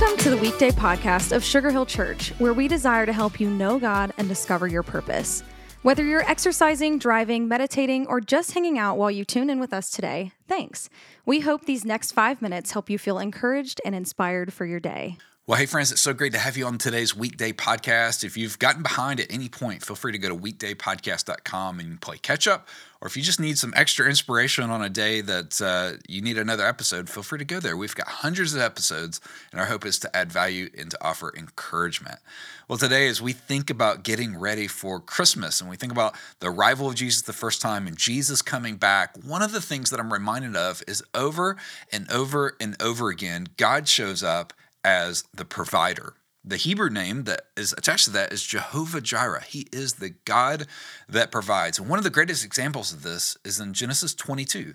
Welcome to the weekday podcast of Sugar Hill Church, where we desire to help you know God and discover your purpose. Whether you're exercising, driving, meditating, or just hanging out while you tune in with us today, thanks. We hope these next five minutes help you feel encouraged and inspired for your day. Well, hey, friends, it's so great to have you on today's weekday podcast. If you've gotten behind at any point, feel free to go to weekdaypodcast.com and play catch up or if you just need some extra inspiration on a day that uh, you need another episode, feel free to go there. We've got hundreds of episodes, and our hope is to add value and to offer encouragement. Well, today, as we think about getting ready for Christmas and we think about the arrival of Jesus the first time and Jesus coming back, one of the things that I'm reminded of is over and over and over again, God shows up as the provider. The Hebrew name that is attached to that is Jehovah Jireh. He is the God that provides. And one of the greatest examples of this is in Genesis 22,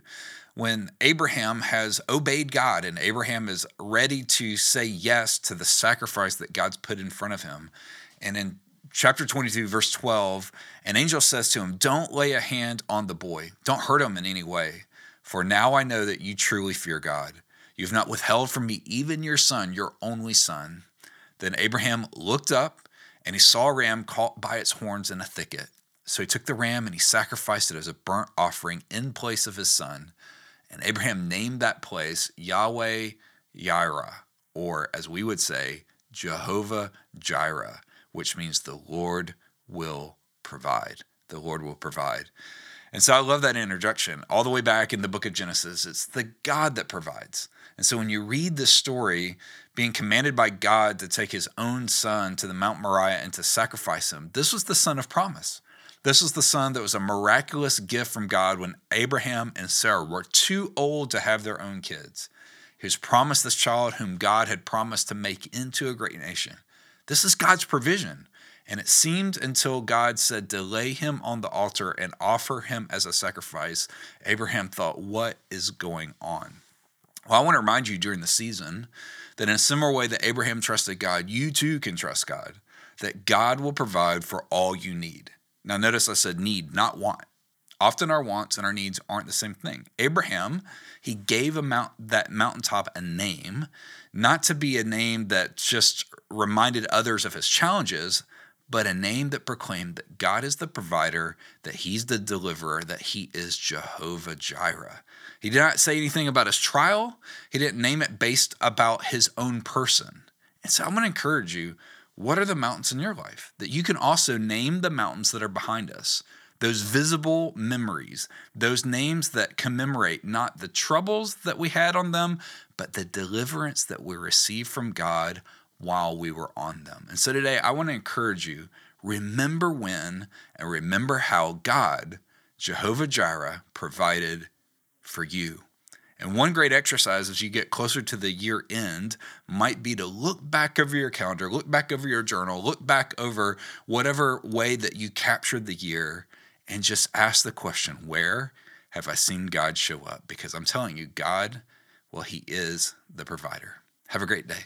when Abraham has obeyed God and Abraham is ready to say yes to the sacrifice that God's put in front of him. And in chapter 22, verse 12, an angel says to him, Don't lay a hand on the boy, don't hurt him in any way, for now I know that you truly fear God. You've not withheld from me even your son, your only son. Then Abraham looked up and he saw a ram caught by its horns in a thicket. So he took the ram and he sacrificed it as a burnt offering in place of his son. And Abraham named that place Yahweh Yireh, or as we would say, Jehovah Jireh, which means the Lord will provide. The Lord will provide. And so I love that introduction. All the way back in the book of Genesis, it's the God that provides. And so when you read this story, being commanded by God to take his own son to the Mount Moriah and to sacrifice him, this was the son of promise. This was the son that was a miraculous gift from God when Abraham and Sarah were too old to have their own kids. Was promised this child whom God had promised to make into a great nation. This is God's provision. And it seemed until God said Delay him on the altar and offer him as a sacrifice, Abraham thought, What is going on? Well, I want to remind you during the season that in a similar way that Abraham trusted God, you too can trust God, that God will provide for all you need. Now, notice I said need, not want. Often our wants and our needs aren't the same thing. Abraham, he gave a mount, that mountaintop a name, not to be a name that just reminded others of his challenges, but a name that proclaimed that God is the provider, that he's the deliverer, that he is Jehovah Jireh. He did not say anything about his trial. He didn't name it based about his own person. And so I'm going to encourage you what are the mountains in your life? That you can also name the mountains that are behind us, those visible memories, those names that commemorate not the troubles that we had on them, but the deliverance that we received from God while we were on them. And so today I want to encourage you remember when and remember how God, Jehovah Jireh, provided for you. And one great exercise as you get closer to the year end might be to look back over your calendar, look back over your journal, look back over whatever way that you captured the year, and just ask the question where have I seen God show up? Because I'm telling you, God, well, He is the provider. Have a great day.